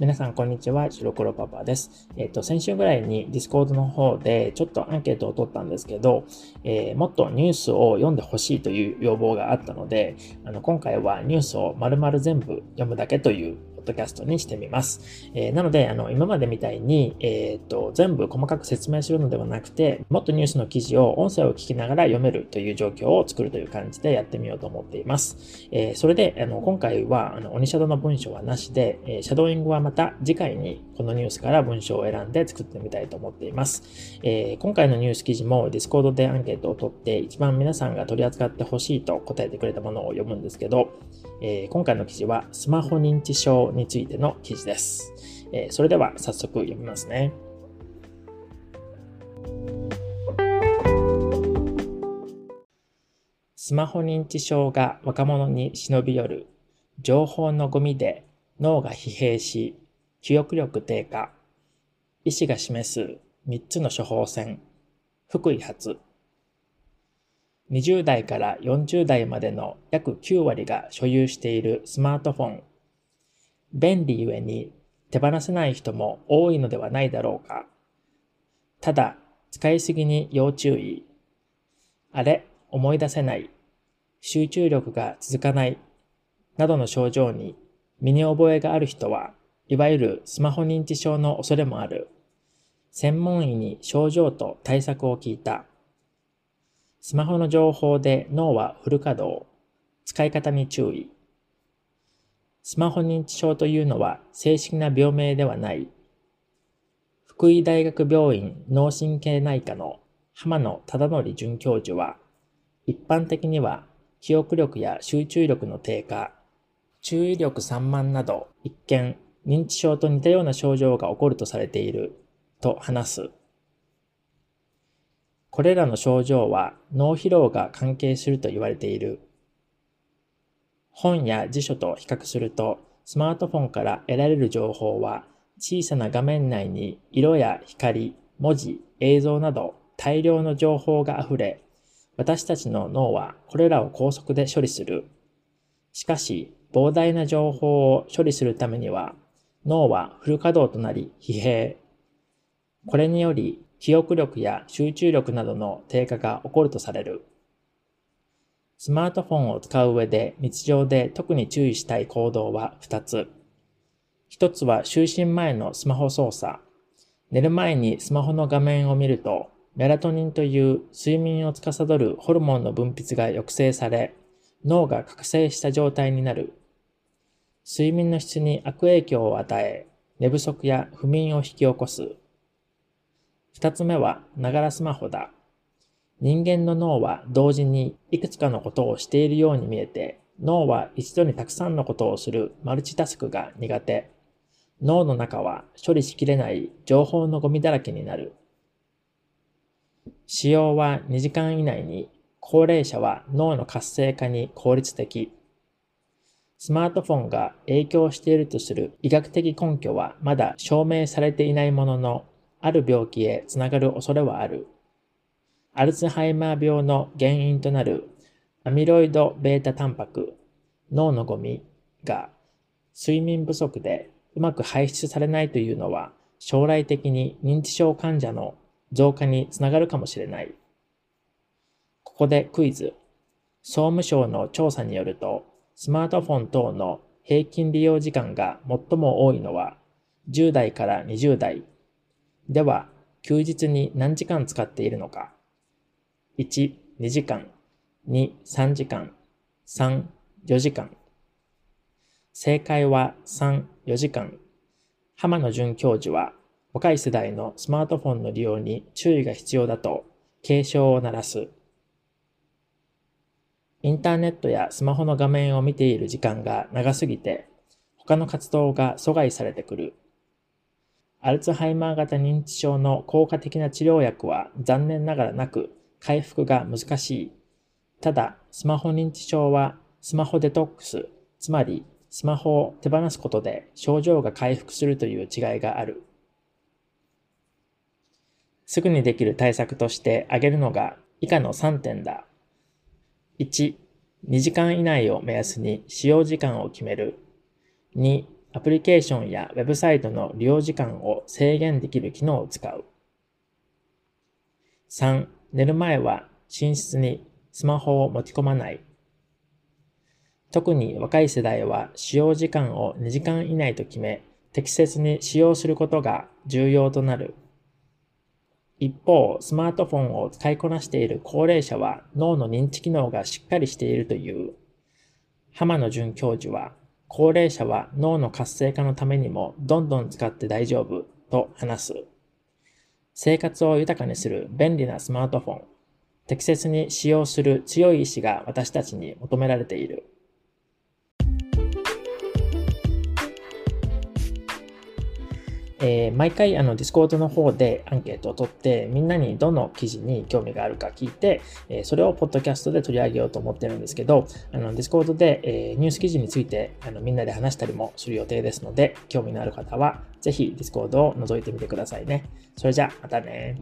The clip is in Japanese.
皆さん、こんにちは。白黒パパです。えっ、と、先週ぐらいに Discord の方でちょっとアンケートを取ったんですけど、えー、もっとニュースを読んでほしいという要望があったので、あの、今回はニュースを丸々全部読むだけというドキャストにしてみます。えー、なので、あの、今までみたいに、えっ、と、全部細かく説明するのではなくて、もっとニュースの記事を音声を聞きながら読めるという状況を作るという感じでやってみようと思っています。えー、それで、あの、今回は、あの、鬼シャドウの文章はなしで、えー、シャドーイングはまた次回にこのニュースから文章を選んで作ってみたいと思っています。えー、今回のニュース記事も Discord でアンケートを取って、一番皆さんが取り扱ってほしいと答えてくれたものを読むんですけど、えー、今回の記事はスマホ認知症についての記事です。えー、それでは早速読みますね。スマホ認知症が若者に忍び寄る。情報のゴミで脳が疲弊し、記憶力低下。医師が示す3つの処方箋。福井発。20代から40代までの約9割が所有しているスマートフォン。便利ゆえに手放せない人も多いのではないだろうか。ただ、使いすぎに要注意。あれ、思い出せない。集中力が続かない。などの症状に身に覚えがある人は、いわゆるスマホ認知症の恐れもある。専門医に症状と対策を聞いた。スマホの情報で脳はフル稼働。使い方に注意。スマホ認知症というのは正式な病名ではない。福井大学病院脳神経内科の浜野忠則准教授は、一般的には記憶力や集中力の低下、注意力散漫など一見認知症と似たような症状が起こるとされていると話す。これらの症状は脳疲労が関係すると言われている。本や辞書と比較すると、スマートフォンから得られる情報は小さな画面内に色や光、文字、映像など大量の情報が溢れ、私たちの脳はこれらを高速で処理する。しかし、膨大な情報を処理するためには、脳はフル稼働となり疲弊。これにより記憶力や集中力などの低下が起こるとされる。スマートフォンを使う上で日常で特に注意したい行動は2つ。1つは就寝前のスマホ操作。寝る前にスマホの画面を見ると、メラトニンという睡眠を司るホルモンの分泌が抑制され、脳が覚醒した状態になる。睡眠の質に悪影響を与え、寝不足や不眠を引き起こす。二つ目は、ながらスマホだ。人間の脳は同時にいくつかのことをしているように見えて、脳は一度にたくさんのことをするマルチタスクが苦手。脳の中は処理しきれない情報のゴミだらけになる。使用は2時間以内に、高齢者は脳の活性化に効率的。スマートフォンが影響しているとする医学的根拠はまだ証明されていないものの、ある病気へつながる恐れはある。アルツハイマー病の原因となるアミロイド β タンパク、脳のゴミが睡眠不足でうまく排出されないというのは将来的に認知症患者の増加につながるかもしれない。ここでクイズ。総務省の調査によると、スマートフォン等の平均利用時間が最も多いのは10代から20代では、休日に何時間使っているのか ?1、2時間。2、3時間。3、4時間。正解は3、4時間。浜野淳教授は、若い世代のスマートフォンの利用に注意が必要だと警鐘を鳴らす。インターネットやスマホの画面を見ている時間が長すぎて、他の活動が阻害されてくる。アルツハイマー型認知症の効果的な治療薬は残念ながらなく、回復が難しい。ただ、スマホ認知症はスマホデトックス、つまりスマホを手放すことで症状が回復するという違いがある。すぐにできる対策として挙げるのが以下の3点だ。1、2時間以内を目安に使用時間を決める。2、アプリケーションやウェブサイトの利用時間を制限できる機能を使う。3、寝る前は寝室にスマホを持ち込まない。特に若い世代は使用時間を2時間以内と決め、適切に使用することが重要となる。一方、スマートフォンを使いこなしている高齢者は脳の認知機能がしっかりしているという。浜野淳教授は、高齢者は脳の活性化のためにもどんどん使って大丈夫と話す。生活を豊かにする便利なスマートフォン。適切に使用する強い意志が私たちに求められている。えー、毎回あの Discord の方でアンケートを取って、みんなにどの記事に興味があるか聞いて、えー、それをポッドキャストで取り上げようと思ってるんですけど、あの Discord で、えー、ニュース記事についてあのみんなで話したりもする予定ですので、興味のある方はぜひ Discord を覗いてみてくださいね。それじゃあ、またね。